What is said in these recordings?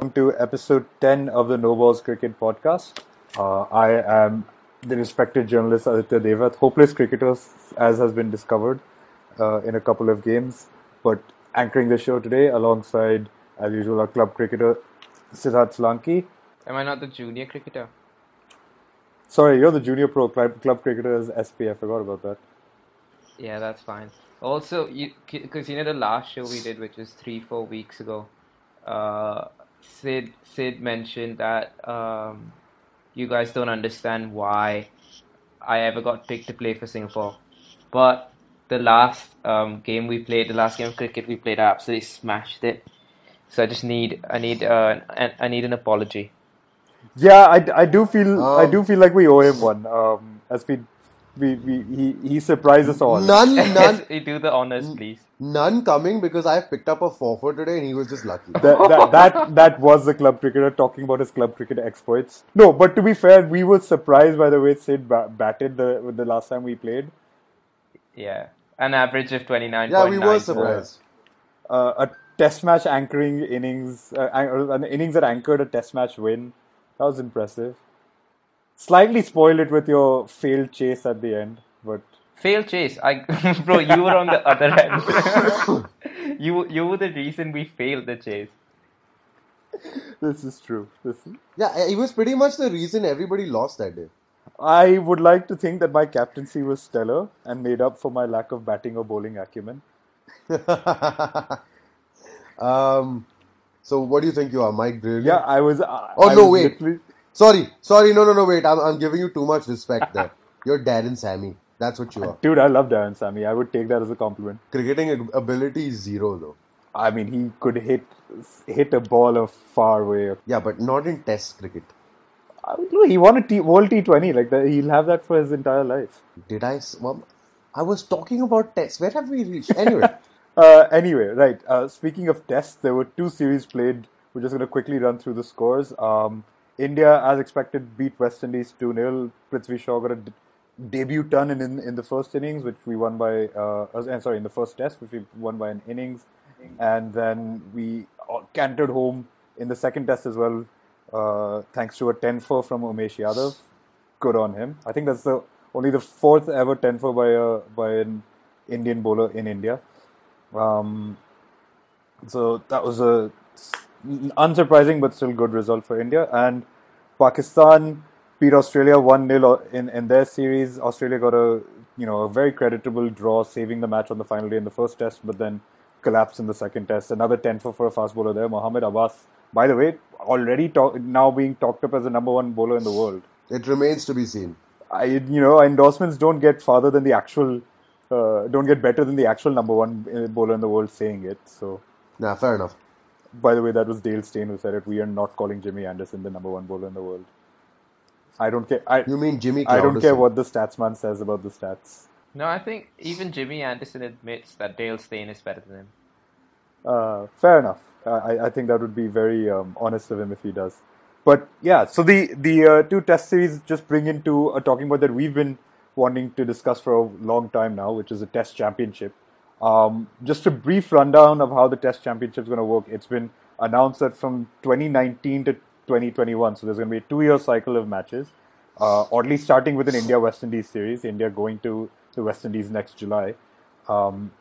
welcome to episode 10 of the No Balls Cricket podcast. Uh, I am the respected journalist Aditya Devat, hopeless cricketer, as has been discovered uh, in a couple of games, but anchoring the show today alongside, as usual, our club cricketer Siddharth Solanki. Am I not the junior cricketer? Sorry, you're the junior pro club, club cricketer as SP. I forgot about that. Yeah, that's fine. Also, you because you know the last show we did, which was three four weeks ago, uh, Sid Sid mentioned that um, you guys don't understand why I ever got picked to play for Singapore, but the last um, game we played, the last game of cricket we played, I absolutely smashed it. So I just need I need uh, I need an apology. Yeah, I, I do feel I Um, do feel like we owe him one. Um, as we, we, we he he surprised us all. None, none, you do the honors, please. none coming because I picked up a four for today and he was just lucky. that, that, that that was the club cricketer talking about his club cricket exploits. No, but to be fair, we were surprised by the way Sid ba- batted the the last time we played. Yeah, an average of twenty nine. Yeah, we were surprised. Uh, a test match anchoring innings, uh, an an innings that anchored a test match win. That was impressive. Slightly spoiled it with your failed chase at the end, but failed chase. I bro, you were on the other end. you you were the reason we failed the chase. this is true. This is, Yeah, it was pretty much the reason everybody lost that day. I would like to think that my captaincy was stellar and made up for my lack of batting or bowling acumen. um, so what do you think you are, Mike Brearley? Yeah, I was. I, Oh, I no, was wait. Sorry, sorry, no, no, no, wait. I'm, I'm giving you too much respect there. You're Darren Sammy. That's what you are. Dude, I love Darren Sammy. I would take that as a compliment. Cricketing ability is zero though. I mean, he could hit hit a ball a far way. Yeah, but not in Test cricket. Uh, no, He won a T- World T20. Like that, he'll have that for his entire life. Did I? Well, I was talking about Test. Where have we reached? Anyway, Uh, anyway, right. Uh, speaking of tests, there were two series played. We're just going to quickly run through the scores. Um, India, as expected, beat West Indies 2 0. Prithvi Shaw got a d- debut ton in, in, in the first innings, which we won by, uh, uh, sorry, in the first test, which we won by an innings. And then we uh, cantered home in the second test as well, uh, thanks to a 10 4 from Umesh Yadav. Good on him. I think that's the only the fourth ever 10 4 by, a, by an Indian bowler in India. Um, so that was a unsurprising but still good result for India. And Pakistan beat Australia 1 0 in, in their series. Australia got a you know a very creditable draw, saving the match on the final day in the first test, but then collapsed in the second test. Another 10 for, for a fast bowler there, Mohammad Abbas. By the way, already talk, now being talked up as the number one bowler in the world. it remains to be seen. I, you know, endorsements don't get farther than the actual, uh, don't get better than the actual number one uh, bowler in the world saying it. So, Nah, fair enough. By the way, that was Dale Steyn who said it. We are not calling Jimmy Anderson the number one bowler in the world. I don't care. I, You mean Jimmy? I don't care what the statsman says about the stats. No, I think even Jimmy Anderson admits that Dale Steyn is better than him. Uh, fair enough. Uh, I, I think that would be very um, honest of him if he does. But yeah, so the the uh, two test series just bring into a talking about that we've been wanting to discuss for a long time now, which is a test championship. Um, just a brief rundown of how the test championship is going to work. It's been announced that from 2019 to 2021, so there's going to be a two-year cycle of matches, uh, or at least starting with an India West Indies series. India going to the West Indies next July. Um,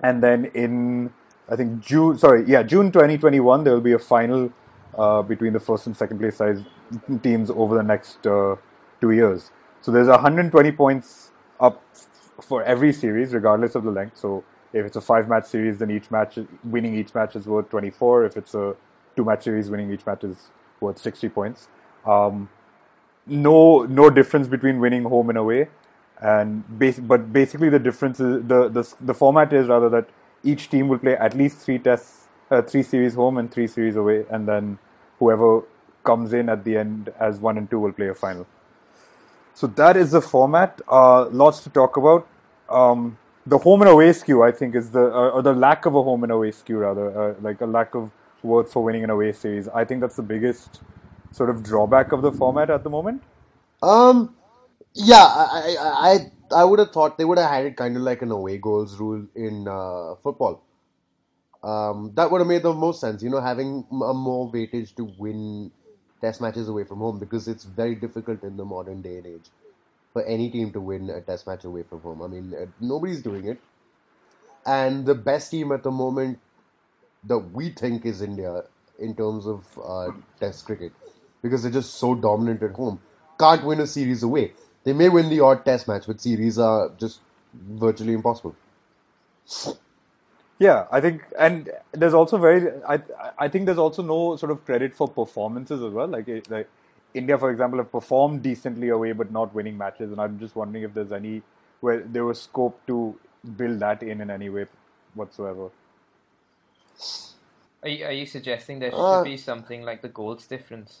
and then in I think June, sorry, yeah, June 2021, there will be a final uh, between the first and second place size teams over the next uh, two years. So there's 120 points up for every series, regardless of the length. So if it's a five-match series, then each match, winning each match is worth 24. If it's a two-match series, winning each match is worth 60 points. Um, no no difference between winning home and away and bas- but basically the difference is the, the the format is rather that each team will play at least three tests uh, three series home and three series away and then whoever comes in at the end as one and two will play a final so that is the format uh, lots to talk about um, the home and away skew i think is the uh, or the lack of a home and away skew rather uh, like a lack of worth for winning an away series i think that's the biggest sort of drawback of the format at the moment Um, yeah, I, I, I, would have thought they would have had it kind of like an away goals rule in uh, football. um, that would have made the most sense. You know, having a more weightage to win test matches away from home because it's very difficult in the modern day and age for any team to win a test match away from home. I mean, uh, nobody's doing it, and the best team at the moment that we think is India in terms of uh, test cricket because they're just so dominant at home. Can't win a series away. They may win the odd test match, but series are just virtually impossible. Yeah, I think, and there's also very, I, I think there's also no sort of credit for performances as well. Like, like India, for example, have performed decently away but not winning matches, and I'm just wondering if there's any where there was scope to build that in in any way whatsoever. Are you, are you suggesting there should Uh, be something like the goals difference?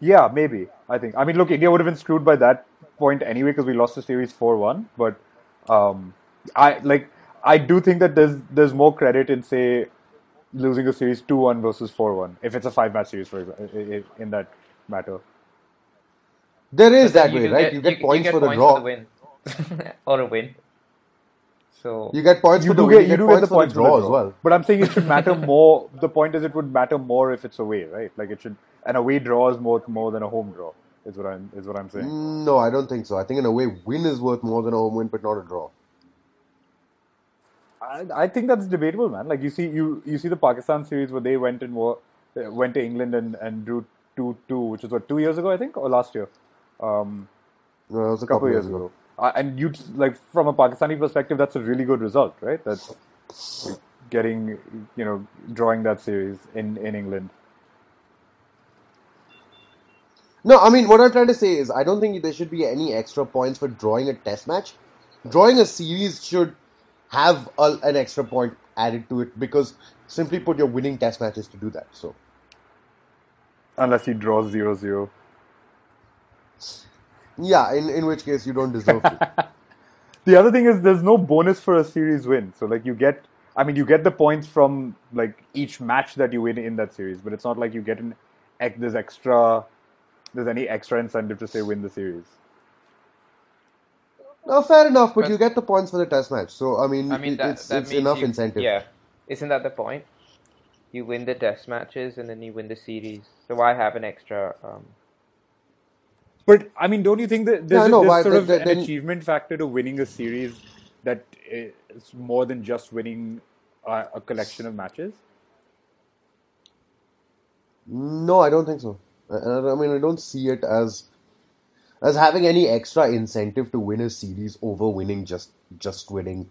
Yeah, maybe. I think. I mean, look, India would have been screwed by that point anyway because we lost the series four-one. But um, I like. I do think that there's there's more credit in say losing a series two-one versus four-one if it's a five-match series, for example, in that matter. There is that then way, do right? You get points for the draw. win. or a win. So You get points You for the do win. get you do get the points for for the the draw as well. But I'm saying it should matter more. The point is, it would matter more if it's away, right? Like it should. An away draw is more more than a home draw. Is what I'm is what I'm saying. No, I don't think so. I think an away win is worth more than a home win, but not a draw. I, I think that's debatable, man. Like you see, you you see the Pakistan series where they went and were, uh, went to England and, and drew two two, which was what two years ago, I think, or last year, um, No, it was a couple couple years ago. Uh, and you like from a Pakistani perspective, that's a really good result, right? That's getting you know drawing that series in in England. No, I mean what I'm trying to say is I don't think there should be any extra points for drawing a test match. Drawing a series should have a, an extra point added to it because simply put, you're winning test matches to do that. So Unless he draws zero zero. yeah, in in which case you don't deserve to. The other thing is there's no bonus for a series win. So like you get I mean you get the points from like each match that you win in that series, but it's not like you get an there's extra there's any extra incentive to say win the series. No, fair enough, but, But- you get the points for the test match. So I mean, I mean that it's that it's enough you, incentive. Yeah, isn't that the point? You win the test matches and then you win the series. So why have an extra? Um, But I mean, don't you think that there's, Yeah, I a- there's sort but of then- an then- achievement factor to winning a series that is more than just winning a, a collection of matches? No, I don't think so. I, I mean, I don't see it as as having any extra incentive to win a series over winning just just winning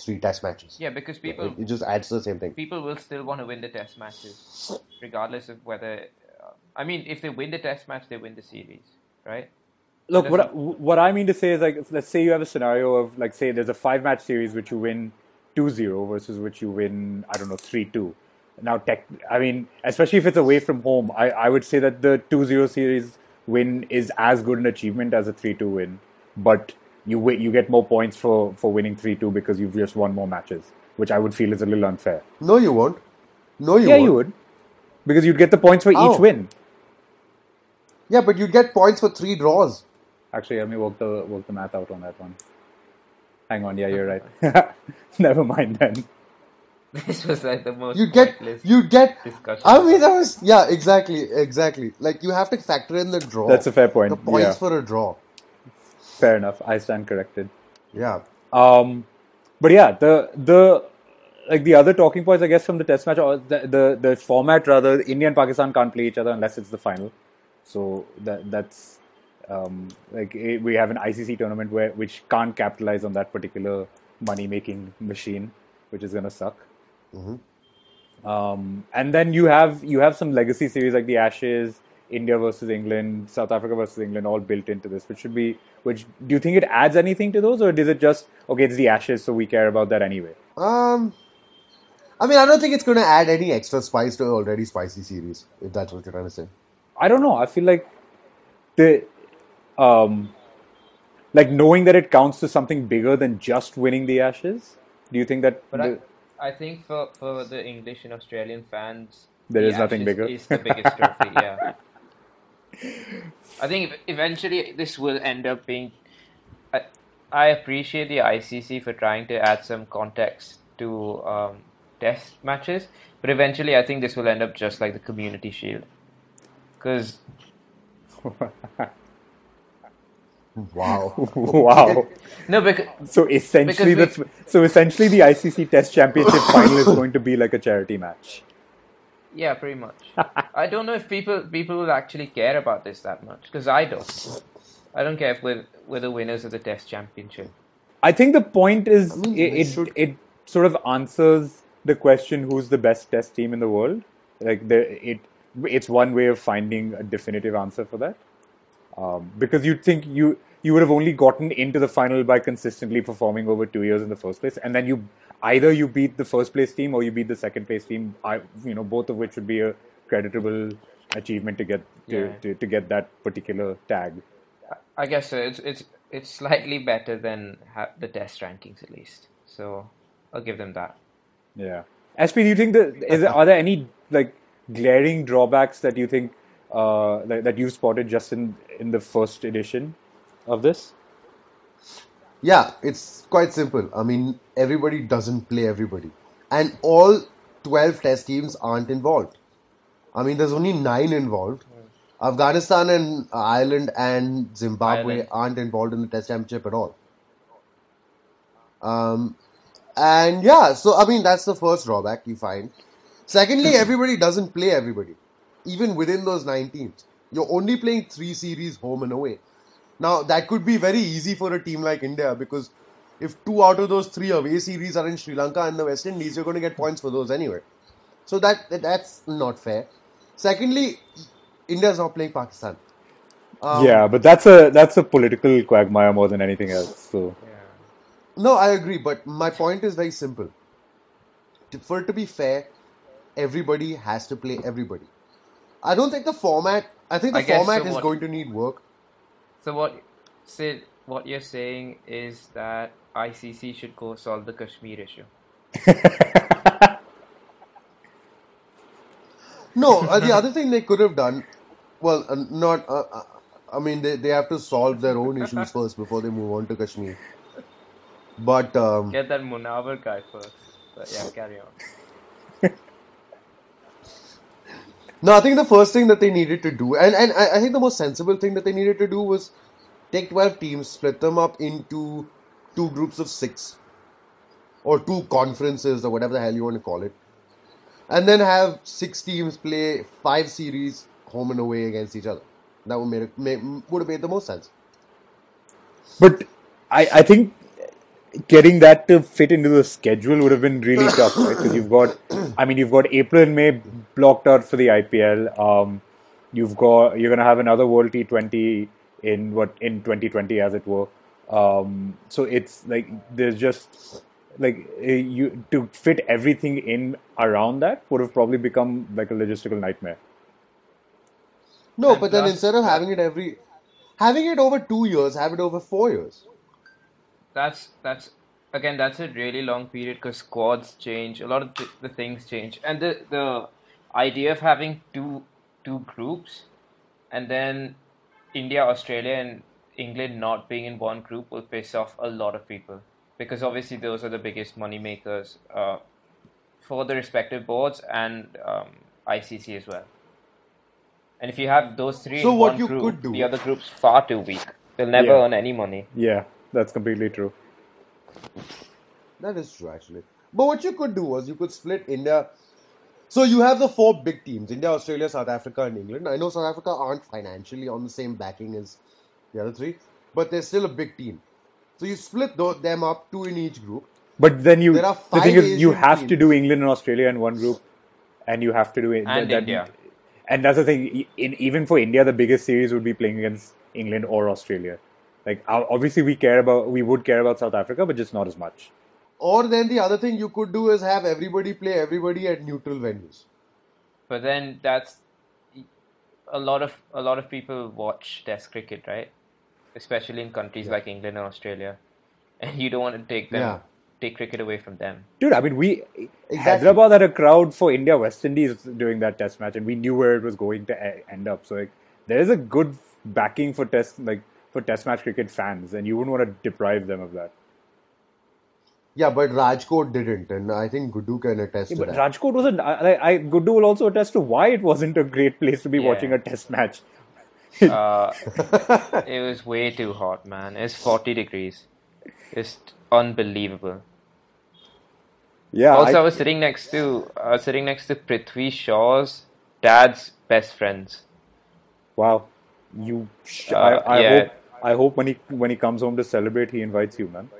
three test matches. yeah, because people It, it just adds to the same thing. people will still want to win the test matches, regardless of whether. Uh, I mean, if they win the test match, they win the series, right? Look, what I, what I mean to say is like, let's say you have a scenario of like, say there's a five match series which you win 2-0 versus which you win, I don't know, 3-2. Now, tech, I mean, especially if it's away from home, I, I would say that the 2-0 series win is as good an achievement as a 3-2 win, but you you get more points for, for winning 3-2 because you've just won more matches, which I would feel is a little unfair. No, you won't. No, you yeah, won't. you would. Because you'd get the points for How? each oh. win. Yeah, but you'd get points for three draws. Actually, let me work the work the math out on that one. Hang on, yeah, you're right. Never mind then. This was like the most You get pointless you get. discussion. I mean, that was yeah, exactly, exactly. Like you have to factor in the draw. That's a fair point, The points yeah. for a draw. Fair enough. I stand corrected. Yeah. Um, but yeah, the the like the other talking points, I guess, from the test match, or the the, the format rather, India and Pakistan can't play each other unless it's the final. So that that's um, like eh, we have an ICC tournament where which can't capitalize on that particular money making machine, which is gonna suck. Um, and then you have you have some legacy series like the Ashes, India versus England, South Africa versus England, all built into this, which should be. Which do you think it adds anything to those, or is it just okay? It's the Ashes, so we care about that anyway. Um, I mean, I don't think it's going to add any extra spice to an already spicy series. If that's what you're trying to say. I don't know. I feel like the um, like knowing that it counts to something bigger than just winning the Ashes. Do you think that? But the- I, I think for, for the English and Australian fans, there is nothing bigger. It's the biggest trophy, yeah. I think eventually this will end up being. I, I appreciate the ICC for trying to add some context to um, test matches. But eventually, I think this will end up just like the Community Shield, because Wow. wow. no, because So essentially, Because the so essentially the ICC Test Championship final is going to be like a charity match. yeah, pretty much. I don't know if people people will actually care about this that much because I don't. I don't care if we're, we're the winners of the Test Championship. I think the point is I mean, it, they it should- it sort of answers the question who's the best Test team in the world. Like the it it's one way of finding a definitive answer for that. Um, because you'd think you you would have only gotten into the final by consistently performing over two years in the first place, and then you either you beat the first place team or you beat the second place team. I, you know, both of which would be a creditable achievement to get to, Yeah. to, to get that particular tag. I guess so. It's it's it's slightly better than ha- the Test rankings at least. So I'll give them that. Yeah. SP, do you think that is are there any like glaring drawbacks that you think uh, that, that you've spotted just in in the first edition of this? Yeah, it's quite simple. I mean, everybody doesn't play everybody. And all 12 test teams aren't involved. I mean, there's only nine involved. Afghanistan and Ireland and Zimbabwe Ireland. aren't involved in the test championship at all. Um, and yeah, so I mean, that's the first drawback you find. Secondly, everybody doesn't play everybody. Even within those nine teams, you're only playing three series home and away. Now, that could be very easy for a team like India because if two out of those three away series are in Sri Lanka and the West Indies, you're going to get points for those anyway. So that that- that's not fair. Secondly, India's not playing Pakistan. Um, yeah, but that's a that's a political quagmire more than anything else. So No, I agree, but my point is very simple. For it to be fair, everybody has to play everybody. I don't think the format. I think the I format so is what- going to need work. So what Sid, what you're saying is that ICC should go solve the Kashmir issue. No, uh, the other thing they could have done, well, uh, not. Uh, uh, I mean, they, they have to solve their own issues first before they move on to Kashmir. But um, Get that Munawar guy first. But yeah, carry on. No, I think the first thing that they needed to do, and, and I, I think the most sensible thing that they needed to do was take 12 teams, split them up into two groups of six, or two conferences, or whatever the hell you want to call it, and then have six teams play five series home and away against each other. That would, made made, would have made the most sense. But I, I think getting that to fit into the schedule would have been really tough, right? Because you've got, I mean, you've got April and May blocked out for the IPL. Um, you've got you're going to have another World T20 in what in 2020, as it were. Um, so it's like there's just like eh, you to fit everything in around that would have probably become like a logistical nightmare. No, And but then instead of having it every, having it over two years, have it over four years. That's that's again that's a really long period because squads change. A lot of th- the things change, and the the idea of having two two groups, and then India, Australia, and England not being in one group will piss off a lot of people because obviously those are the biggest money makers uh, for the respective boards and um, ICC as well. And if you have those three So in what one you group, could do- the other group's far too weak. They'll never Yeah. earn any money. Yeah, that's completely true. That is true, actually. But what you could do was you could split India. So you have the four big teams: India, Australia, South Africa, and England. I know South Africa aren't financially on the same backing as the other three, but they're still a big team. So you split tho- them up, two in each group. But then you, There are the thing five is, you Asian have to do England and Australia in one group, and you have to do it. And India. And that's the thing. In, even for India, the biggest series would be playing against England or Australia. Like obviously, we care about, we would care about South Africa, but just not as much. Or then the other thing you could do is have everybody play everybody at neutral venues. But then that's a lot of a lot of people watch Test cricket, right? Especially in countries like England and Australia, and you don't want to take them Yeah. take cricket away from them. Dude, I mean, we Exactly. Hyderabad had a crowd for India West Indies during that Test match, and we knew where it was going to e- end up. So like, there is a good backing for Test like for Test match cricket fans, and you wouldn't want to deprive them of that. Yeah, but Rajkot didn't, and I think Gudu can attest Yeah, to but that. Rajkot wasn't. I, I, I- Gudu will also attest to why it wasn't a great place to be Yeah. watching a test match. Uh, it was way too hot, man. It's 40 degrees. It's unbelievable. Yeah. Also, I I- was sitting next to I was sitting next to Prithvi Shaw's dad's best friends. wow. You. Sh- Uh, I, I yeah. hope. I hope when he when he comes home to celebrate, he invites you, man.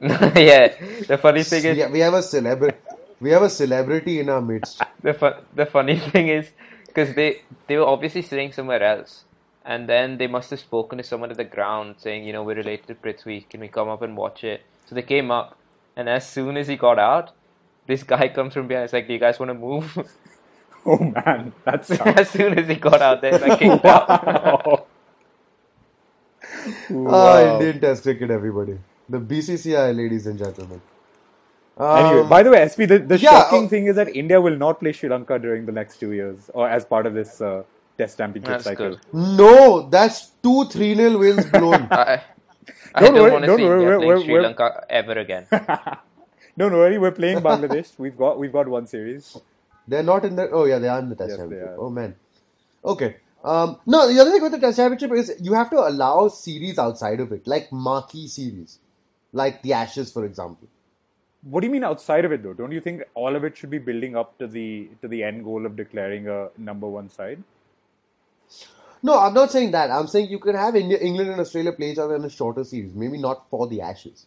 yeah, the funny thing is, Yeah, we have a celebrity. We have a celebrity in our midst. the fu- the funny thing is because they they were obviously sitting somewhere else, and then they must have spoken to someone at the ground saying, you know, we're related to Prithvi. Can we come up and watch it? So they came up, and as soon as he got out, this guy comes from behind. It's like, do you guys want to move? Oh man, that's as soon as he got out there, like kicked out. wow. Ah, Wow. Indian Test cricket, everybody. The BCCI, ladies and gentlemen. Anyway, Um, by the way, SP, the, the yeah, shocking uh, thing is that India will not play Sri Lanka during the next two years, or as part of this uh, Test Championship That's cycle. good. no, that's two 3 0 wins blown. I, I Don't don't, worry, want to don't see worry, India we're- playing Sri we're- Lanka ever again. Don't worry, we're playing Bangladesh. We've got we've got one series. They're not in the. Oh, yeah, they are in the Test Yes, Championship. Oh, man. Okay. Um, no, the other thing with the Test Championship is you have to allow series outside of it, like marquee series, like the Ashes, for example. What do you mean outside of it, though? Don't you think all of it should be building up to the to the end goal of declaring a number one side? No, I'm not saying that. I'm saying you can have India, England and Australia play each other in a shorter series. Maybe not for the Ashes.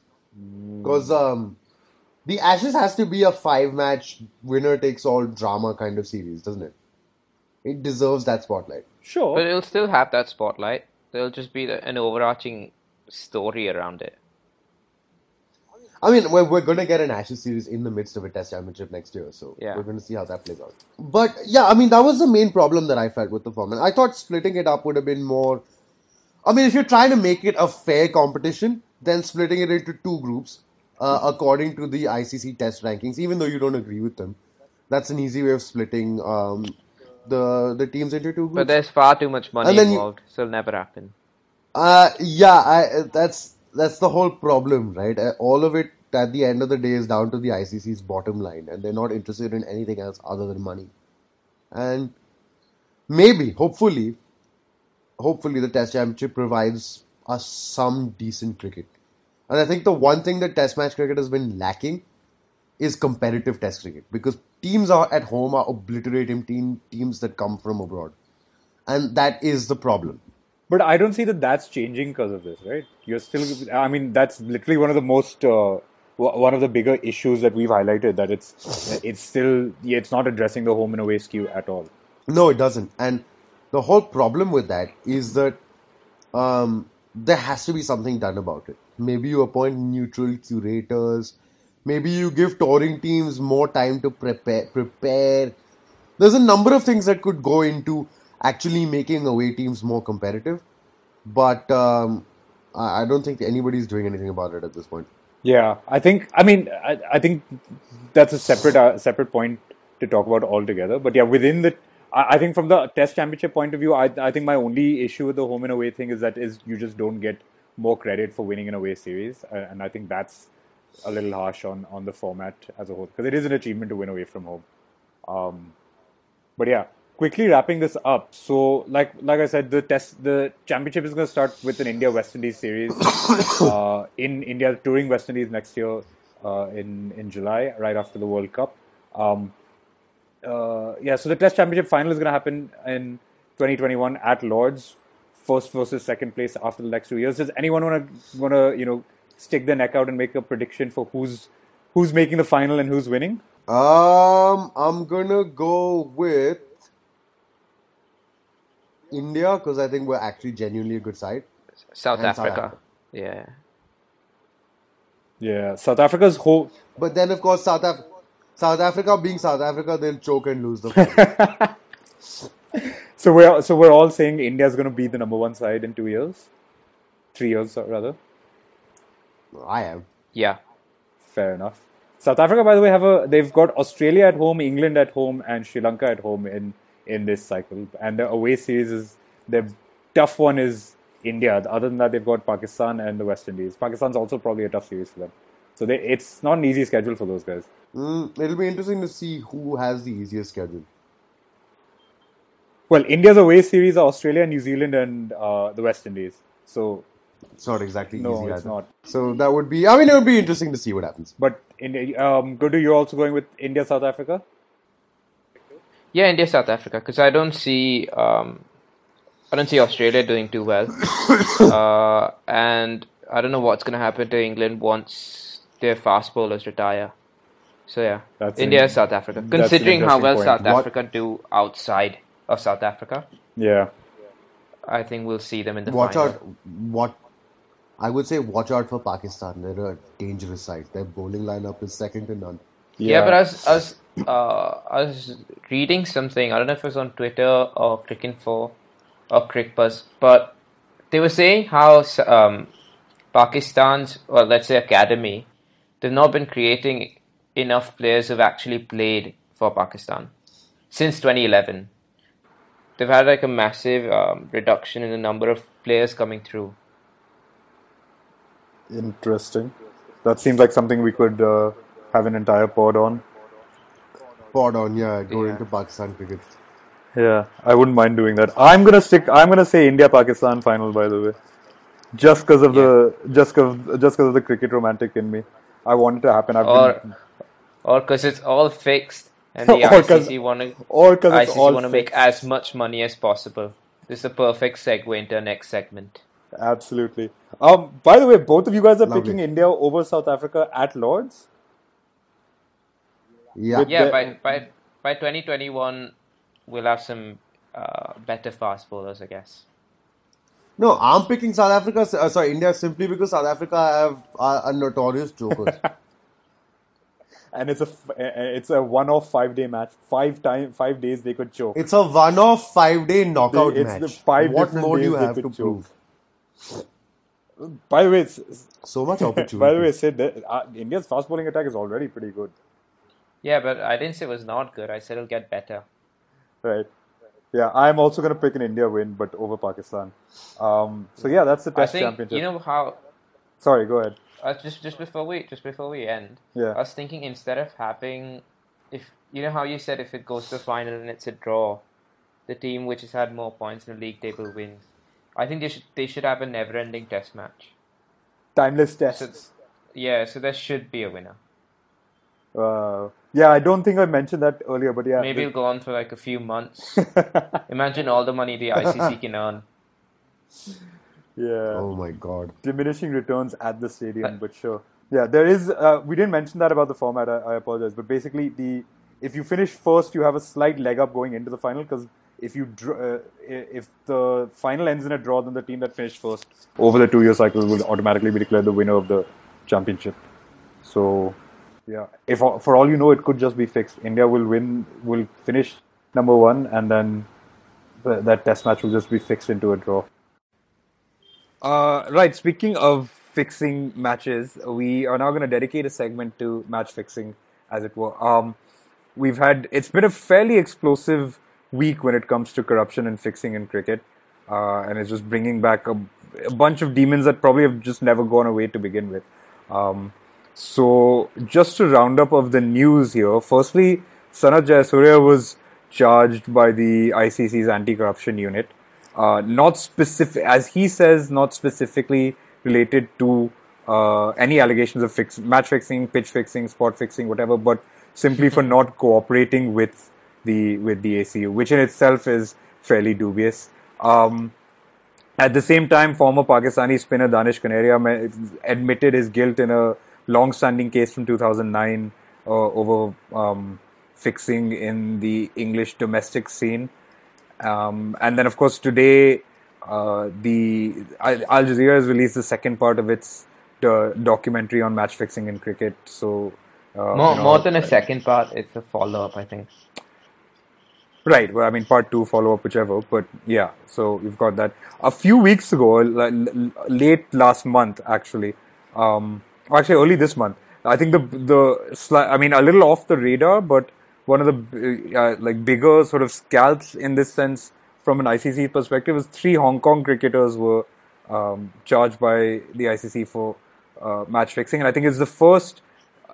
Because um, the Ashes has to be a five match winner takes all drama kind of series, doesn't it? It deserves that spotlight. Sure. But it'll still have that spotlight. There'll just be an overarching story around it. I mean, we're, we're going to get an Ashes series in the midst of a Test Championship next year, so Yeah. we're going to see how that plays out. But yeah, I mean, that was the main problem that I felt with the format. I thought splitting it up would have been more. I mean, if you're trying to make it a fair competition, then splitting it into two groups uh, according to the ICC Test rankings, even though you don't agree with them, that's an easy way of splitting um, the the teams into two groups. But there's far too much money then you- involved, so it'll never happen. Uh, yeah, I, that's that's the whole problem, right? Uh, All of it at the end of the day is down to the ICC's bottom line, and they're not interested in anything else other than money. And maybe, hopefully, hopefully the Test Championship provides us some decent cricket. And I think the one thing that Test match cricket has been lacking is competitive Test cricket because teams are at home are obliterating team, teams that come from abroad, and that is the problem. But I don't see that that's changing because of this, right? You're still. I mean, that's literally one of the most. Uh, one of the bigger issues that we've highlighted that it's it's still it's not addressing the home and away skew at all. No, it doesn't. And the whole problem with that is that um, there has to be something done about it. Maybe you appoint neutral curators. Maybe you give touring teams more time to prepare. Prepare. There's a number of things that could go into actually making away teams more competitive, but um, I I don't think anybody's doing anything about it at this point. Yeah, I think. I mean, I, I think that's a separate uh, separate point to talk about altogether. But yeah, within the, I, I think from the Test Championship point of view, I I think my only issue with the home and away thing is that is you just don't get more credit for winning an away series, and I think that's a little harsh on on the format as a whole because it is an achievement to win away from home. Um, but yeah, quickly wrapping this up. So, like like I said, the test the championship is going to start with an India West Indies series uh, in India touring West Indies next year uh, in in July, right after the World Cup. Um, uh, yeah, so the Test Championship final is going to happen in 2021 at Lords, first versus second place after the next two years. Does anyone want to want to you know stick their neck out and make a prediction for who's who's making the final and who's winning? Um, I'm gonna go with India because I think we're actually genuinely a good side. South And South Africa. Africa. Yeah. Yeah, South Africa's whole But then, of course, South Af- South Africa being South Africa, they'll choke and lose the final. So we're so we're all saying India's going to be the number one side in two years, three years rather. I am. Yeah. Fair enough. South Africa, by the way, have a they've got Australia at home, England at home, and Sri Lanka at home in in this cycle. And the away series is the tough one is India. Other than that, they've got Pakistan and the West Indies. Pakistan's also probably a tough series for them. So they, it's not an easy schedule for those guys. Mm, it'll be interesting to see who has the easiest schedule. Well, India's away series are Australia, New Zealand, and uh, the West Indies. So It's not exactly no, easy. it's either. not. So that would be. I mean, it would be interesting to see what happens. But India, um, Gudu, you're also going with India, South Africa. Yeah, India, South Africa, because I don't see um, I don't see Australia doing too well, uh, and I don't know what's going to happen to England once their fast bowlers retire. So yeah, That's an- India, South Africa. Considering how well point. South What- Africa do outside of South Africa, Yeah. I think we'll see them in the Watch final. out. What I would say, watch out for Pakistan. They're a dangerous side. Their bowling lineup is second to none. Yeah, but I was, I was, uh, I was reading something. I don't know if it was on Twitter or Cricinfo or Cricbuzz, but they were saying how um, Pakistan's, well, let's say academy, they've not been creating enough players who've actually played for Pakistan since 2011. They've had like a massive um, reduction in the number of players coming through. Interesting. That seems like something we could uh, have an entire pod on. Spot on, yeah, going Yeah. to Pakistan cricket. Yeah, I wouldn't mind doing that. I'm gonna stick. I'm gonna say India Pakistan final. By the way, just because of the just because just because of the cricket romantic in me, I want it to happen. I've Or, been, or because it's all fixed and the Or 'cause- ICC want to or because ICC want to make as much money as possible. This is a perfect segue into our next segment. Absolutely. Um. By the way, both of you guys are Lovely. picking India over South Africa at Lords. Yeah, Yeah, The- by by by 2021, we'll have some uh, better fast bowlers, I guess. no, I'm picking South Africa. Uh, sorry, India simply because South Africa have are, are notorious chokers. And it's a f- uh, it's a one-off five-day match. Five time five days they could choke. it's a one-off five-day knockout It's match. the five what different more do days you they have to could prove? By the way, it's, So much opportunity. by the way, Sid, that, uh, India's fast bowling attack is already pretty good. Yeah, but I didn't say it was not good. I said it'll get better. Right. Yeah, I'm also going to pick an India win, but over Pakistan. Um, so yeah, that's the I Test think championship. you know how. Sorry, go ahead. Uh, just just before we just before we end, Yeah. I was thinking instead of having, if you know how you said if it goes to the final and it's a draw, the team which has had more points in the league table wins. I think they should they should have a never-ending Test match. Timeless tests. Yeah, so there should be a winner. Uh, yeah, I don't think I mentioned that earlier, but yeah. Maybe it'll go on for like a few months. Imagine all the money the ICC can earn. yeah. Oh my god. Diminishing returns at the stadium, but sure. Yeah, there is. Uh, we didn't mention that about the format. I, I apologize, but basically, the if you finish first, you have a slight leg up going into the final because if you dr- uh, if the final ends in a draw, then the team that finished first over the two-year cycle will automatically be declared the winner of the championship. So, yeah, if for all you know, it could just be fixed. India will win, will finish number one, and then the, that test match will just be fixed into a draw. Uh, right. Speaking of fixing matches, we are now going to dedicate a segment to match fixing, as it were. Um, we've had it's been a fairly explosive week when it comes to corruption and fixing in cricket, uh, and it's just bringing back a, a bunch of demons that probably have just never gone away to begin with. Um, so, just to round up of the news here, firstly, Sanath Jayasuriya was charged by the ICC's anti-corruption unit, uh, not specific, as he says, not specifically related to uh, any allegations of fix, match fixing, pitch fixing, spot fixing, whatever, but simply for not cooperating with the with the ACU, which in itself is fairly dubious. Um, at the same time, former Pakistani spinner Danish Kaneria admitted his guilt in a long-standing case from 2009 uh, over um, fixing in the English domestic scene. Um, and then, of course, today uh, the Al Jazeera has released the second part of its uh, documentary on match fixing in cricket. So, uh, More you know, more than a second part, it's a follow up, I think. Right. Well, I mean, part two, follow up, whichever. But yeah, so you've got that. A few weeks ago, late last month, actually, um, actually early this month, I think the the I mean, a little off the radar, but one of the uh, like bigger sort of scalps in this sense from an ICC perspective is three Hong Kong cricketers were um, charged by the ICC for uh, match fixing, and I think it's the first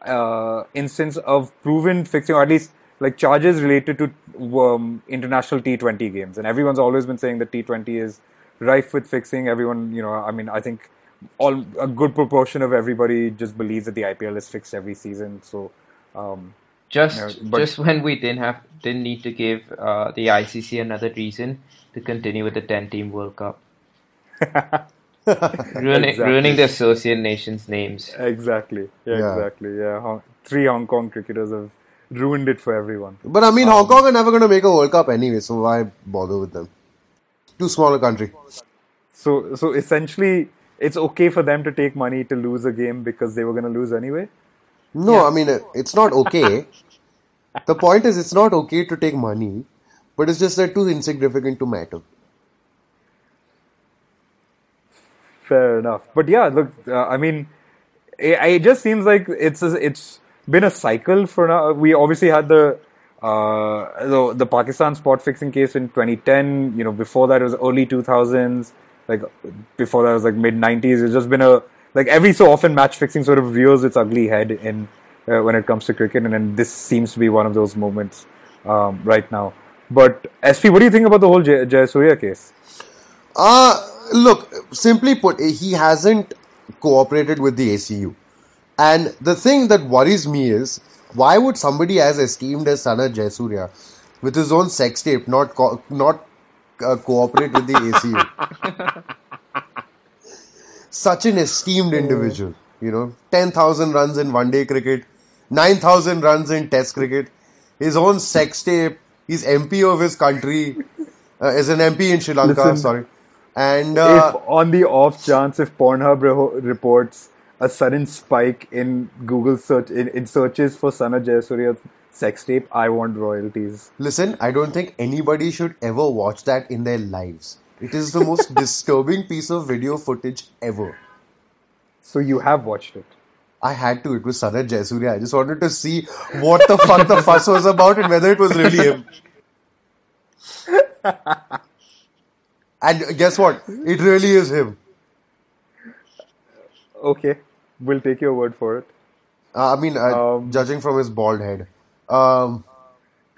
uh, instance of proven fixing, or at least like charges related to um, international T20 games. And everyone's always been saying that T20 is rife with fixing. Everyone, you know, I mean, I think all a good proportion of everybody just believes that the IPL is fixed every season. So. Um, just yeah, but, just when we didn't have didn't need to give uh, the ICC another reason to continue with the ten team World Cup. ruining, exactly. ruining the associate nations names. Exactly. Yeah, yeah. exactly. Yeah, three Hong Kong cricketers have ruined it for everyone. But I mean, um, Hong Kong are never going to make a World Cup anyway, so why bother with them? Too small a country. So, so essentially, it's okay for them to take money to lose a game because they were going to lose anyway. No, yeah. I mean, it's not okay. the point is, it's not okay to take money, but it's just that too insignificant to matter. Fair enough, but yeah, look, uh, I mean, it, it, just seems like it's a, it's been a cycle for now. We obviously had the uh, the, the Pakistan spot fixing case in 2010. You know, before that it was early 2000s. Like before that was like mid 90s. It's just been a like every so often match fixing sort of rears its ugly head in uh, when it comes to cricket, and, and this seems to be one of those moments um, right now. But SP, what do you think about the whole Jay- Jayasuriya case? Uh look, simply put, he hasn't cooperated with the ACU. And the thing that worries me is why would somebody as esteemed as Sanath Jayasuriya, with his own sex tape, not co- not uh, cooperate with the ACU? Such an esteemed individual, you know, ten thousand runs in one day cricket, nine thousand runs in Test cricket, his own sex tape. He's MP of his country, uh, is an MP in Sri Lanka. Listen, sorry, and uh, if on the off chance if Pornhub re- reports a sudden spike in Google search in, in searches for Sanath Jayasuriya's sex tape, I want royalties. Listen, I don't think anybody should ever watch that in their lives. It is the most disturbing piece of video footage ever. So you have watched it? I had to. It was Sanath Jayasuriya. I just wanted to see what the fuck the fuss was about and whether it was really him. and guess what? It really is him. Okay we'll take your word for it. Uh, I mean, uh, um, judging from his bald head. Um,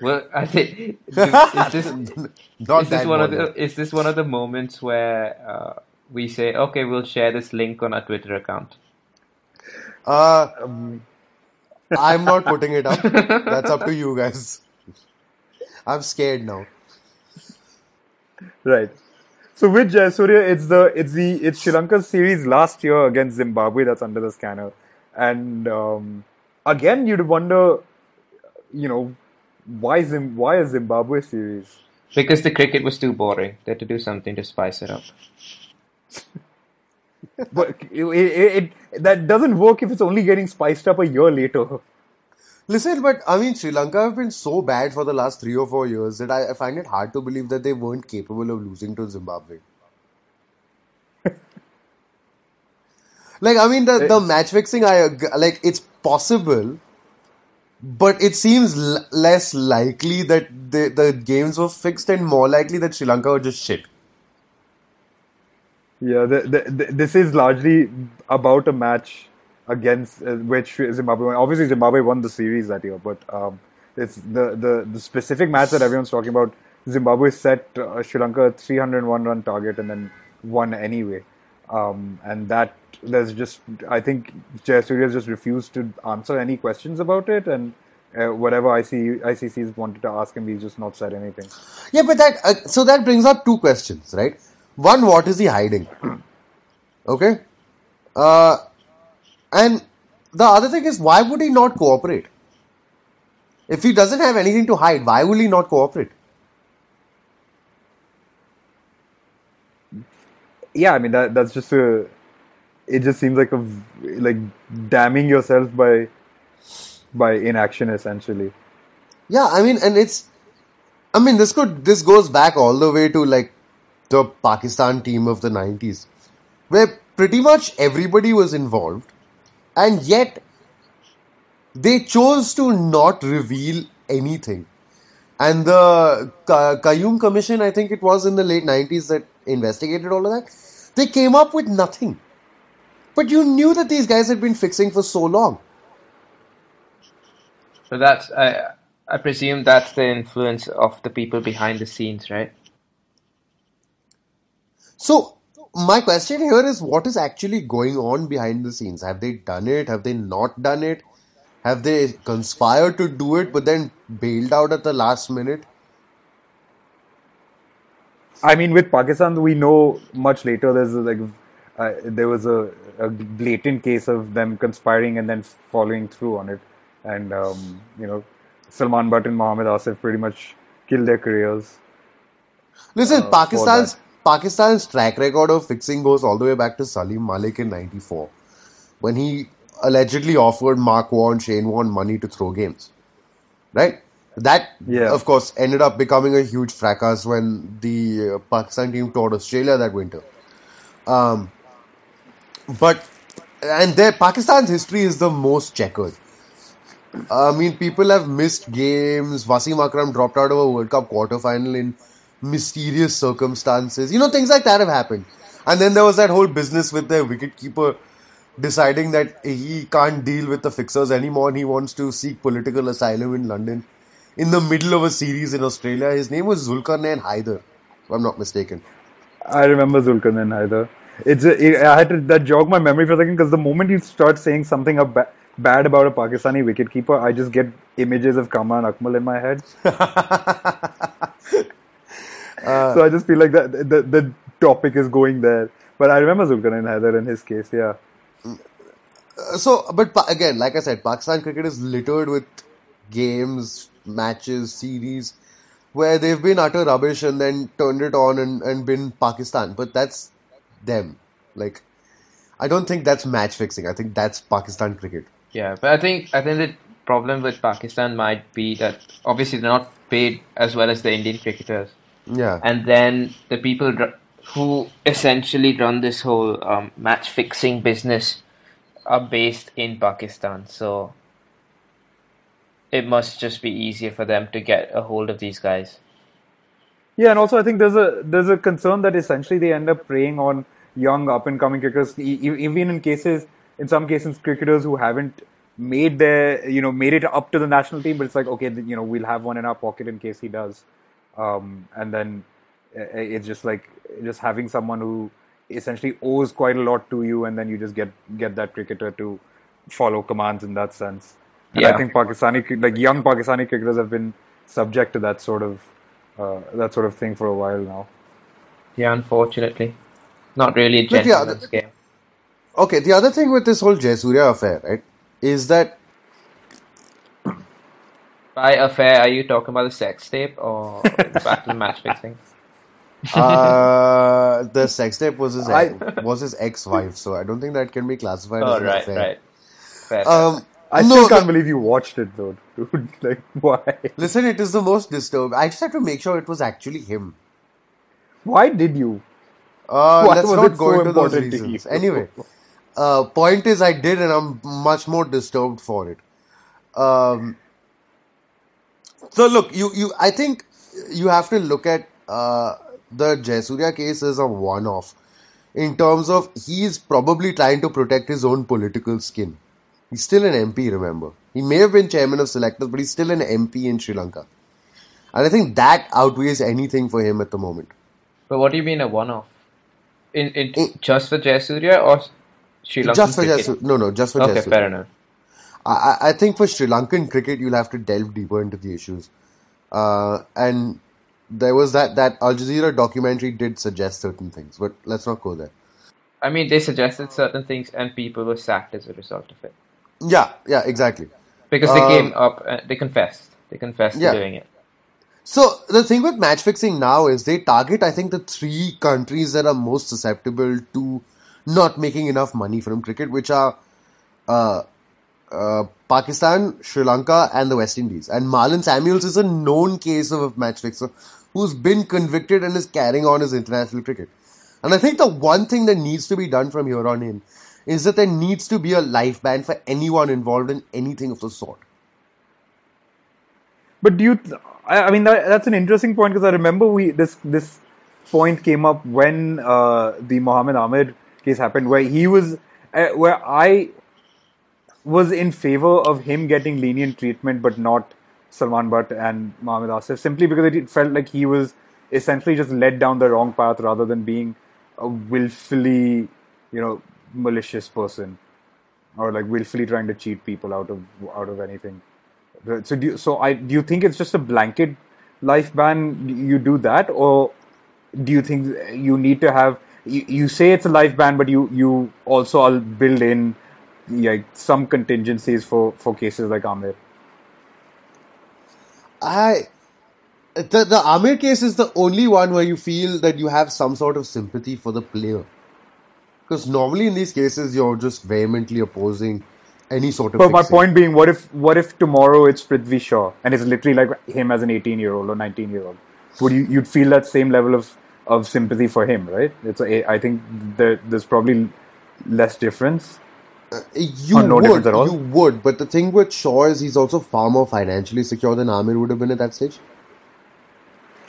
well, I think is this, is this one of the is this one of the moments where uh, we say, okay, we'll share this link on our Twitter account? Uh, um, I'm not putting it up. That's up to you guys. I'm scared now. Right. So with Jayasuriya, it's the it's the it's Sri Lanka's series last year against Zimbabwe that's under the scanner, and um, again you'd wonder, you know, why Zim why a Zimbabwe series? Because the cricket was too boring. They had to do something to spice it up. but it, it, it, that doesn't work if it's only getting spiced up a year later. Listen, but I mean, Sri Lanka have been so bad for the last three or four years that I, I find it hard to believe that they weren't capable of losing to Zimbabwe. like, I mean, the, the eh. match fixing, I like it's possible, but it seems l- less likely that the, the games were fixed and more likely that Sri Lanka were just shit. Yeah, the, the, the, this is largely about a match against uh, which Zimbabwe won. Obviously, Zimbabwe won the series that year, but um, it's the, the, the specific match that everyone's talking about. Zimbabwe set uh, Sri Lanka a 301 run target and then won anyway. Um, and that there's just I think Jayasuriya just refused to answer any questions about it, and uh, whatever IC, ICC's wanted to ask him, he's just not said anything. Yeah, but that uh, so that brings up two questions, right? One, what is he hiding? okay, uh, and the other thing is, why would he not cooperate? If he doesn't have anything to hide, why will he not cooperate? Yeah, I mean that that's just a. It just seems like a like damning yourself by by inaction essentially. Yeah, I mean, and it's. I mean, this could this goes back all the way to like the Pakistan team of the nineties, where pretty much everybody was involved and yet they chose to not reveal anything. And the Qayyum Commission, I think it was in the late 90s that investigated all of that, they came up with nothing. But you knew that these guys had been fixing for so long. So that's I I presume that's the influence of the people behind the scenes, right? So my question here is what is actually going on behind the scenes? Have they done it? Have they not done it? Have they conspired to do it but then bailed out at the last minute? I mean, with Pakistan, we know much later. There's like uh, there was a, a blatant case of them conspiring and then following through on it, and um, you know, Salman Butt and Mohammed Asif pretty much killed their careers. Listen, Uh, Pakistan's Pakistan's track record of fixing goes all the way back to Salim Malik in '94, when he allegedly offered Mark Warren, Shane Warne money to throw games. Right? That, Yeah. of course, ended up becoming a huge fracas when the uh, Pakistan team toured Australia that winter. Um, but and their Pakistan's history is the most checkered. I mean, people have missed games. Wasim Akram dropped out of a World Cup quarterfinal in mysterious circumstances. You know, things like that have happened. And then there was that whole business with the wicketkeeper deciding that he can't deal with the fixers anymore and he wants to seek political asylum in London in the middle of a series in Australia. His name was Zulkarnain Haider, if I'm not mistaken. I remember Zulkarnain Haider. It's a, it, I had to that jog my memory for a second because the moment you start saying something bad about a Pakistani wicketkeeper, I just get images of Kamran Akmal in my head. so I just feel like that the, the topic is going there. But I remember Zulkarnain Haider in his case, yeah. Uh, so, but pa- again, like I said, Pakistan cricket is littered with games, matches, series where they've been utter rubbish and then turned it on and, and been Pakistan. But that's them. Like, I don't think that's match fixing. I think that's Pakistan cricket. Yeah, but I think I think the problem with Pakistan might be that obviously they're not paid as well as the Indian cricketers, Yeah. and then the people who essentially run this whole um, match fixing business are based in Pakistan, so it must just be easier for them to get a hold of these guys. Yeah, and also I think there's a there's a concern that essentially they end up preying on young up and coming cricketers, even in cases, in some cases, cricketers who haven't made their you know made it up to the national team, but it's like okay, you know we'll have one in our pocket in case he does, um, and then it's just like just having someone who essentially owes quite a lot to you, and then you just get get that cricketer to follow commands in that sense. And I think Pakistani like young Pakistani cricketers have been subject to that sort of uh, that sort of thing for a while now. Yeah, unfortunately, not really a But yeah, gentleman's game. Okay, the other thing with this whole Jayasuriya affair, right, is that By affair, are you talking about the sex tape or back to the match fixing? uh, the sex tape was his I- was his ex-wife, so I don't think that can be classified as Oh, an right, affair. right. Fair. Um, I no, still can't believe you watched it though, dude. Like, why? Listen, it is the most disturbing. I just have to make sure it was actually him. Why did you? Uh, Why let's not go so into those reasons. Anyway, uh, point is, I did, and I'm much more disturbed for it. Um, so look, you, you, I think you have to look at uh, the Jayasuriya case as a one-off in terms of he's probably trying to protect his own political skin. He's still an MP, remember. He may have been chairman of selectors, but he's still an MP in Sri Lanka. And I think that outweighs anything for him at the moment. But what do you mean a one-off? In, in In- just for Jayasuriya or Sri Lankan Just for? Jayasuriya. No, no, just for Okay, Jayasuriya. fair enough. I, I- I think for Sri Lankan cricket, you'll have to delve deeper into the issues. Uh, and there was that, that Al Jazeera documentary did suggest certain things, but let's not go there. I mean, they suggested certain things, and people were sacked as a result of it Yeah, yeah, exactly. because they Um, came up. Uh, they confessed. They confessed Yeah. to doing it. So the thing with match fixing now is they target, I think, the three countries that are most susceptible to not making enough money from cricket, which are uh, uh, Pakistan, Sri Lanka, and the West Indies. And Marlon Samuels is a known case of a match fixer who's been convicted and is carrying on his international cricket. And I think the one thing that needs to be done from here on in is that there needs to be a life ban for anyone involved in anything of the sort. But do you? Th- I, mean, that, that's an interesting point because I remember we this this point came up when uh, the Mohammed Amir case happened, where he was uh, where I was in favor of him getting lenient treatment, but not Salman Butt and Mohammad Asif, simply because it felt like he was essentially just led down the wrong path rather than being willfully, you know, malicious person or like willfully trying to cheat people out of out of anything. So do you, so I do you think it's just a blanket life ban? You do that, or do you think you need to have? You, you say it's a life ban, but you you also all build in like some contingencies for for cases like Amir. I the the Amir case is the only one where you feel that you have some sort of sympathy for the player. Because normally in these cases you're just vehemently opposing any sort of. But my point being, what if what if tomorrow it's Prithvi Shaw and it's literally like him as an 18 year old or 19 year old? Would you you'd feel that same level of of sympathy for him, right? It's a, I think there, there's probably less difference. Uh, you Or no would, difference at all? you would, but the thing with Shaw is he's also far more financially secure than Amir would have been at that stage.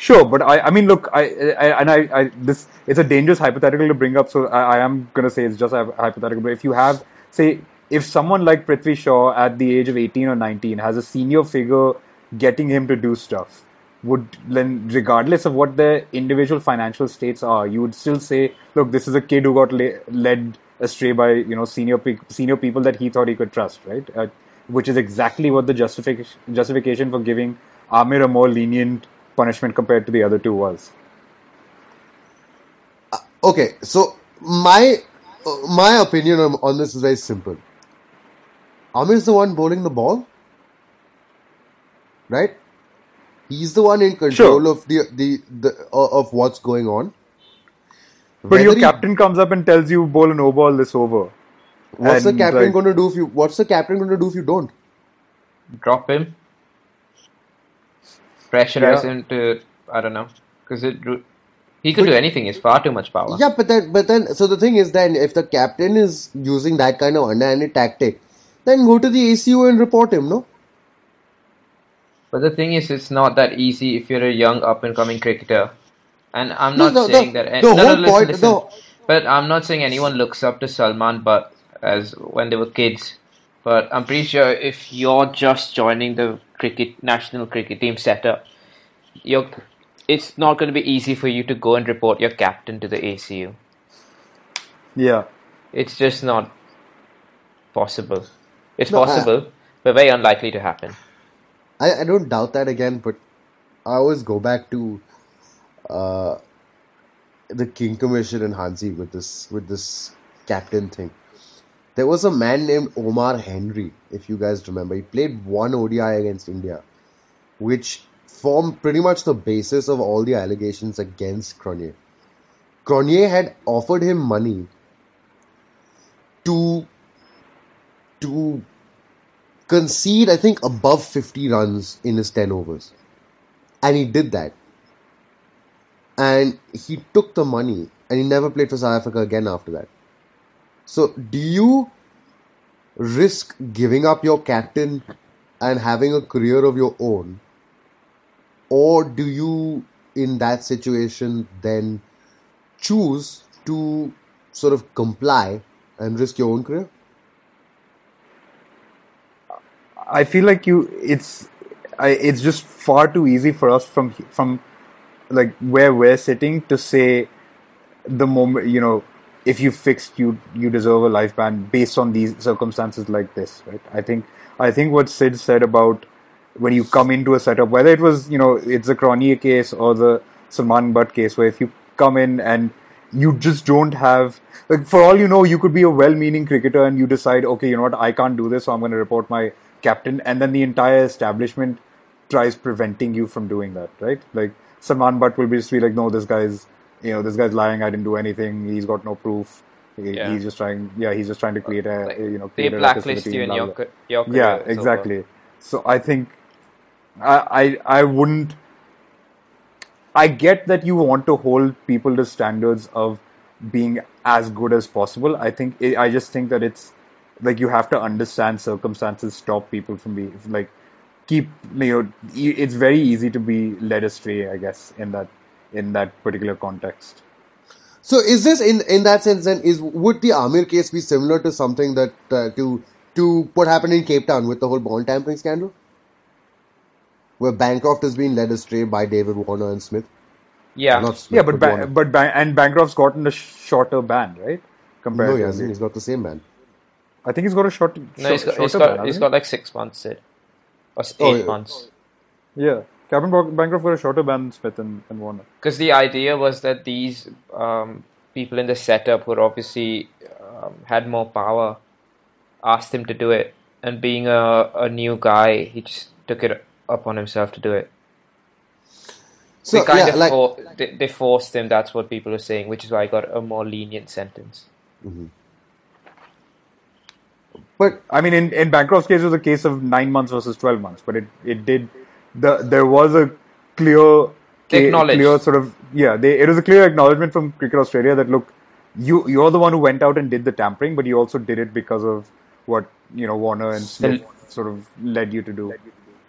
Sure, but I, I mean, look, I, I and I, I, this it's a dangerous hypothetical to bring up. So I, I am gonna say it's just a hypothetical. But if you have, say, if someone like Prithvi Shaw at the age of eighteen or nineteen has a senior figure getting him to do stuff, would then, regardless of what their individual financial states are, you would still say, look, this is a kid who got la- led astray by you know senior pe- senior people that he thought he could trust, right? Uh, which is exactly what the justification justification for giving Amir a more lenient punishment compared to the other two was. Okay, so my uh, my opinion on, on this is very simple. Amir's the one bowling the ball, right? He's the one in control Sure. of the the, the uh, of what's going on. But your he- captain comes up and tells you bowl a no ball this over. what's the captain like- going to do if you? What's the captain going to do if you don't? Drop him. Pressurize Yeah. him to I don't know because it he could do anything. He's far too much power. Yeah, but then, but then, so the thing is, then if the captain is using that kind of underhanded tactic, then go to the ACU and report him. No, But the thing is, it's not that easy if you're a young up and coming cricketer. And I'm No, not the- the- saying that. the no, no, listen, point- listen. But I'm not saying anyone looks up to Salman Butt as when they were kids. But I'm pretty sure if you're just joining the cricket national cricket team setup, you're, it's not going to be easy for you to go and report your captain to the ACU. Yeah. It's just not possible. It's No, I- possible, but very unlikely to happen. I, I don't doubt that again, but I always go back to uh, the King Commission and Hansie with this with this captain thing. There was a man named Omar Henry, if you guys remember. He played one ODI against India, which formed pretty much the basis of all the allegations against Cronje. Cronje had offered him money to to concede, I think, above 50 runs in his 10 overs. And he did that. And he took the money and he never played for South Africa again after that. So, do you risk giving up your captain and having a career of your own? Or do you, in that situation, then choose to sort of comply and risk your own career? I feel like you it's I, it's just far too easy for us from from like where we're sitting to say the moment you know if you fixed you you deserve a life ban based on these circumstances like this right? I think i think what sid said about when you come into a setup whether it was you know it's the Cronje case or the salman butt case where if you come in and you just don't have like for all you know you could be a well-meaning cricketer and you decide okay you know what? I can't do this so i'm going to report my captain. And then the entire establishment tries preventing you from doing that right? Like salman butt will be just be like no this guy's you know this guy's lying i didn't do anything he's got no proof He- Yeah. he's just trying yeah he's just trying to create a Like, you know They create a ruckus blacklist you in your your yeah over. exactly so i think I, I i wouldn't i get that you want to hold people to standards of being as good as possible i think i just think that it's like you have to understand circumstances stop people from being like keep you know it's very easy to be led astray i guess in that in that particular context So is this in in that sense then is would the Amir case be similar to something that uh, to to what happened in Cape Town with the whole ball tampering scandal, where Bancroft has been led astray by David Warner and Smith? Yeah. Not Smith, Yeah, but Warner. ba- but ba- and Bancroft's gotten a shorter ban, right? no, he Comparatively, hasn't. He's got the same ban. I think he's got a short. No, short- he's got, he's shorter got, ban, he's hasn't got like six months, Sid. Or s- Oh, eight yeah. months. Yeah, Captain Ban- Bancroft got a shorter ban than Smith and, and Warner. Because the idea was that these um, people in the setup who obviously um, had more power asked him to do it. And being a, a new guy, he just took it upon himself to do it. So they kind yeah, of like for, they, they forced him, that's what people are saying, which is why he got a more lenient sentence. but I mean, in, in Bancroft's case, it was a case of nine months versus twelve months, but it, it did the there was a clear They clear sort of yeah. They, it was a clear acknowledgement from Cricket Australia that look, you you're the one who went out and did the tampering, but you also did it because of what you know Warner and Smith sort of led you to do.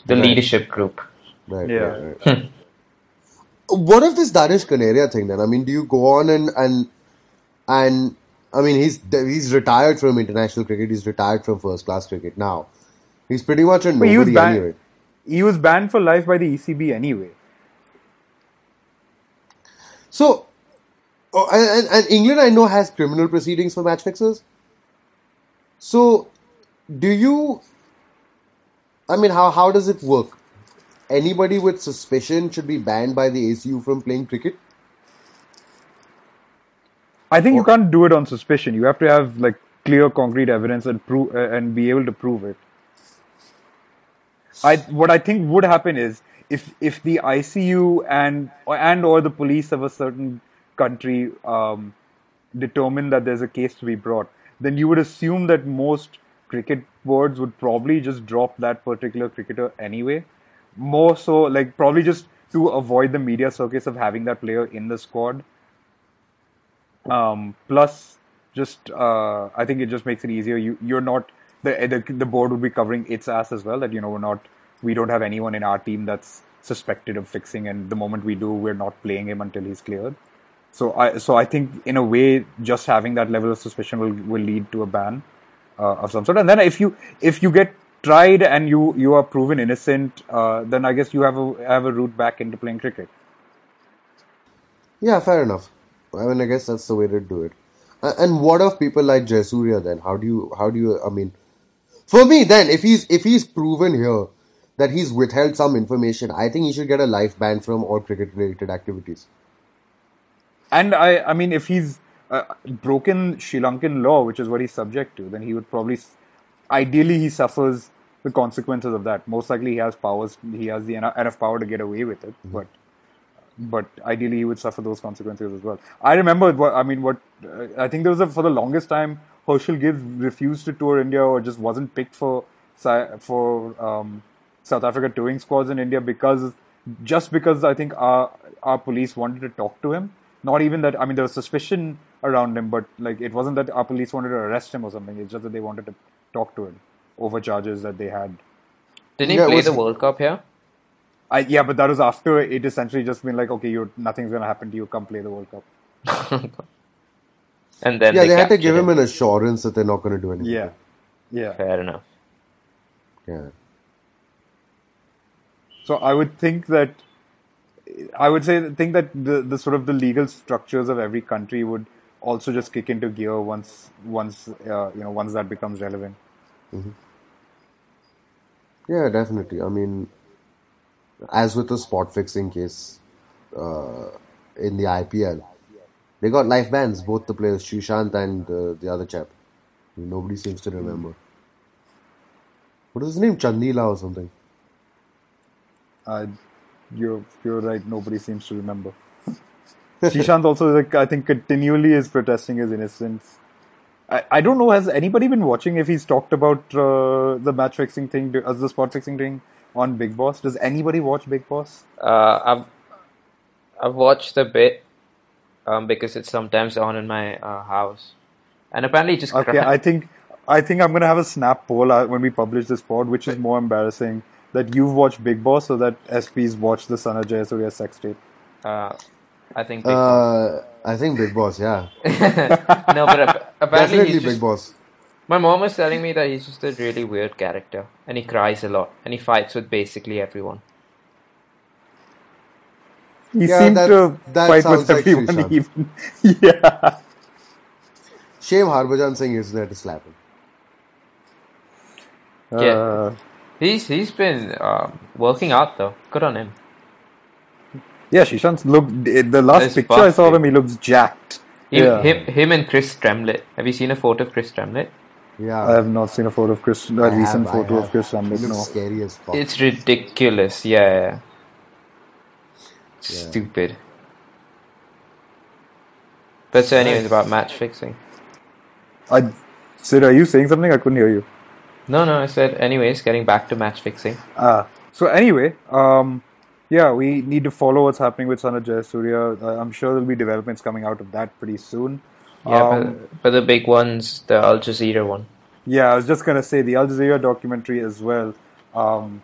The Right. leadership group. right, Yeah. right, right. Hmm. what of this Danish Kaneria thing then? I mean, do you go on and and and I mean, he's he's retired from international cricket. He's retired from first class cricket now. He's pretty much a But he was nobody anyway. He was banned for life by the ECB anyway. So, oh, and, and- and England, I know, has criminal proceedings for match fixers. So, do you? I mean, how how does it work? Anybody with suspicion should be banned by the ACU from playing cricket. I think you can't do it on suspicion. You have to have like clear, concrete evidence and prove uh, and be able to prove it. I what I think would happen is if if the ACU and and or the police of a certain country um, determine that there's a case to be brought, then you would assume that most cricket boards would probably just drop that particular cricketer anyway. More so, like probably just to avoid the media circus of having that player in the squad. Um, plus, just uh, I think it just makes it easier. You you're not the, the the board would be covering its ass as well. That you know we're not we don't have anyone in our team that's suspected of fixing, and the moment we do, we're not playing him until he's cleared. So I so I think in a way, just having that level of suspicion will will lead to a ban uh, of some sort. And then if you if you get tried and you you are proven innocent, uh, then I guess you have a have a route back into playing cricket. Yeah, fair enough. I mean, I guess that's the way to do it. And what of people like Jayasuriya then? How do you, how do you, I mean, for me then, if he's, if he's proven here that he's withheld some information, I think he should get a life ban from all cricket related activities. And I, I mean, if he's uh, broken Sri Lankan law, which is what he's subject to, then he would probably, ideally, he suffers the consequences of that. Most likely, he has powers, he has the enough, power to get away with it, but, but ideally, he would suffer those consequences as well. I remember, what, I mean, what uh, I think there was a, for the longest time, Herschelle Gibbs refused to tour India or just wasn't picked for for um, South Africa touring squads in India because just because I think our our police wanted to talk to him. Not even that. I mean, there was suspicion around him, but like it wasn't that our police wanted to arrest him or something. It's just that they wanted to talk to him over charges that they had. Didn't he Yeah, play was- the World Cup here? I, yeah, but that was after it essentially just been like, okay, you're nothing's gonna happen to you. Come play the World Cup. And then yeah, they, had to give him an assurance that they're not going to do anything. Yeah, yeah. Fair enough. Yeah. So I would think that I would say think that the, the sort of the legal structures of every country would also just kick into gear once once uh, you know once that becomes relevant. Yeah, definitely. I mean, as with the spot fixing case uh, in the IPL, they got life bans, both the players, Sreesanth and uh, the other chap. Nobody seems to remember. What is his name? Chandila or something. Uh, you're you're right. Nobody seems to remember. Sreesanth also, like, I think, continually is protesting his innocence. I, I don't know. Has anybody been watching? If he's talked about uh, the match fixing thing, as the spot fixing thing on Bigg Boss? Does anybody watch Bigg Boss? Uh, I've I've watched a bit um, because it's sometimes on in my uh, house, and apparently it just Okay, cra- I think I think I'm gonna have a snap poll uh, when we publish this pod, which is more embarrassing that you've watched Bigg Boss or that SP's watched the Sanath Jayasuriya sex tape. uh, I think Bigg Boss. Uh, I think Bigg Boss, yeah. no, but ap- apparently Definitely he's Big just, Boss. my mom was telling me that he's just a really weird character, and he cries a lot, and he fights with basically everyone. He Yeah, seemed that- to that fight sounds with like everyone Sreesanth. even. yeah. Shame Harbhajan Singh isn't there to slap him. Yeah. Uh, He's he's been um, working out though. Good on him. yeah, Sreesanth looked. The last He's picture I saw of him, he looks jacked. Him, yeah. him, him and Chris Tremlett. Have you seen a photo of Chris Tremlett? Yeah. I have not seen a photo of Chris. A I recent have, photo of. Chris He Ramlet. looks No. scary as fuck. It's ridiculous. Yeah. yeah. Yeah. Stupid. But so, anyways, about match fixing. I, Sid, are you saying something? I couldn't hear you. No, no. I said, anyways, getting back to match fixing. Ah, so anyway, um, yeah, we need to follow what's happening with Sanath Jayasuriya. Uh, I'm sure there'll be developments coming out of that pretty soon. Yeah, Um, but, but the big ones, the Al Jazeera one. Yeah, I was just gonna say the Al Jazeera documentary as well. Um,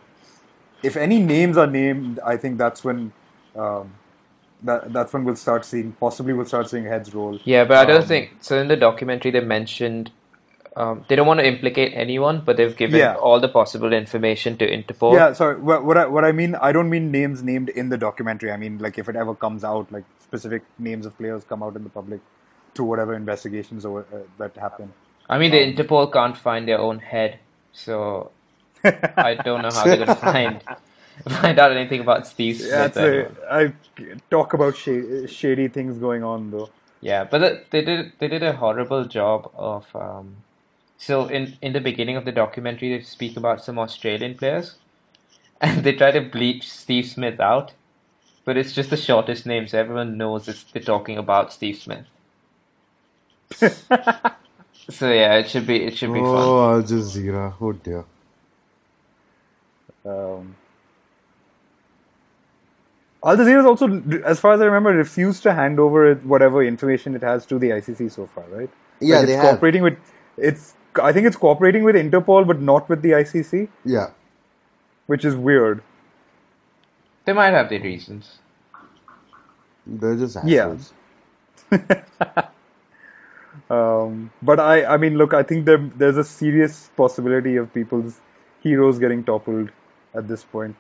if any names are named, I think that's when um, that that's when we'll start seeing possibly we'll start seeing heads roll. Yeah, but I don't Um, think so. In the documentary, they mentioned um, they don't want to implicate anyone, but they've given Yeah. all the possible information to Interpol. Yeah, sorry. What, what I what I mean, I don't mean names named in the documentary. I mean like if it ever comes out, like specific names of players come out in the public to whatever investigations or uh, that happen. I mean, the Um, Interpol can't find their own head, so I don't know how they're gonna find find out anything about Steve Smith. Yeah, it's a, I talk about shady, shady things going on though. Yeah, but the, they did they did a horrible job of. Um, so in in the beginning of the documentary, they speak about some Australian players, and they try to bleach Steve Smith out, but it's just the shortest name, so everyone knows it's, they're talking about Steve Smith. so yeah, it should be it should be fun. Oh, Al Jazeera. Oh dear. Um, Al Jazeera also, as far as I remember, refused to hand over whatever information it has to the ICC so far, right? Yeah, Like, they it's have. cooperating with it's. I think it's cooperating with Interpol, but not with the ICC, Yeah. which is weird. They might have their reasons. They're just Yeah. assholes. Um, but I, I mean, look, I think there, there's a serious possibility of people's heroes getting toppled at this point,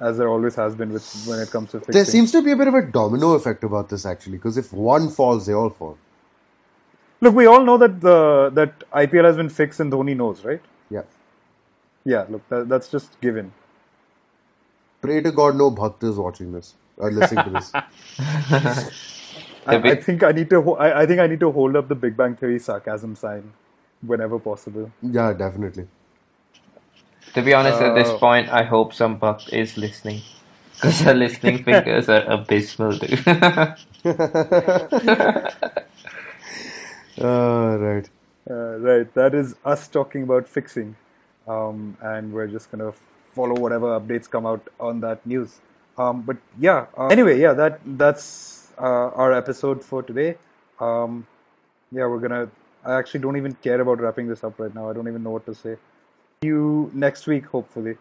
as there always has been with when it comes to fixing. There seems to be a bit of a domino effect about this actually, because if one falls, they all fall. Look, we all know that the that IPL has been fixed, and Dhoni knows, right? Yeah. Yeah, look, that, that's just given. Pray to God no bhakt is watching this or listening to this. I, I think I need to. I, I think I need to hold up the Big Bang Theory sarcasm sign whenever possible. Yeah, definitely. To be honest, at this Uh, point, I hope some buck is listening. Because her listening fingers are abysmal, dude. Uh, right. Uh, right, that is us talking about fixing, um, and we're just gonna follow whatever updates come out on that news. Um, but yeah, uh, anyway, yeah, that that's uh, our episode for today. Um, yeah, we're gonna. I actually don't even care about wrapping this up right now. I don't even know what to say. You next week, hopefully.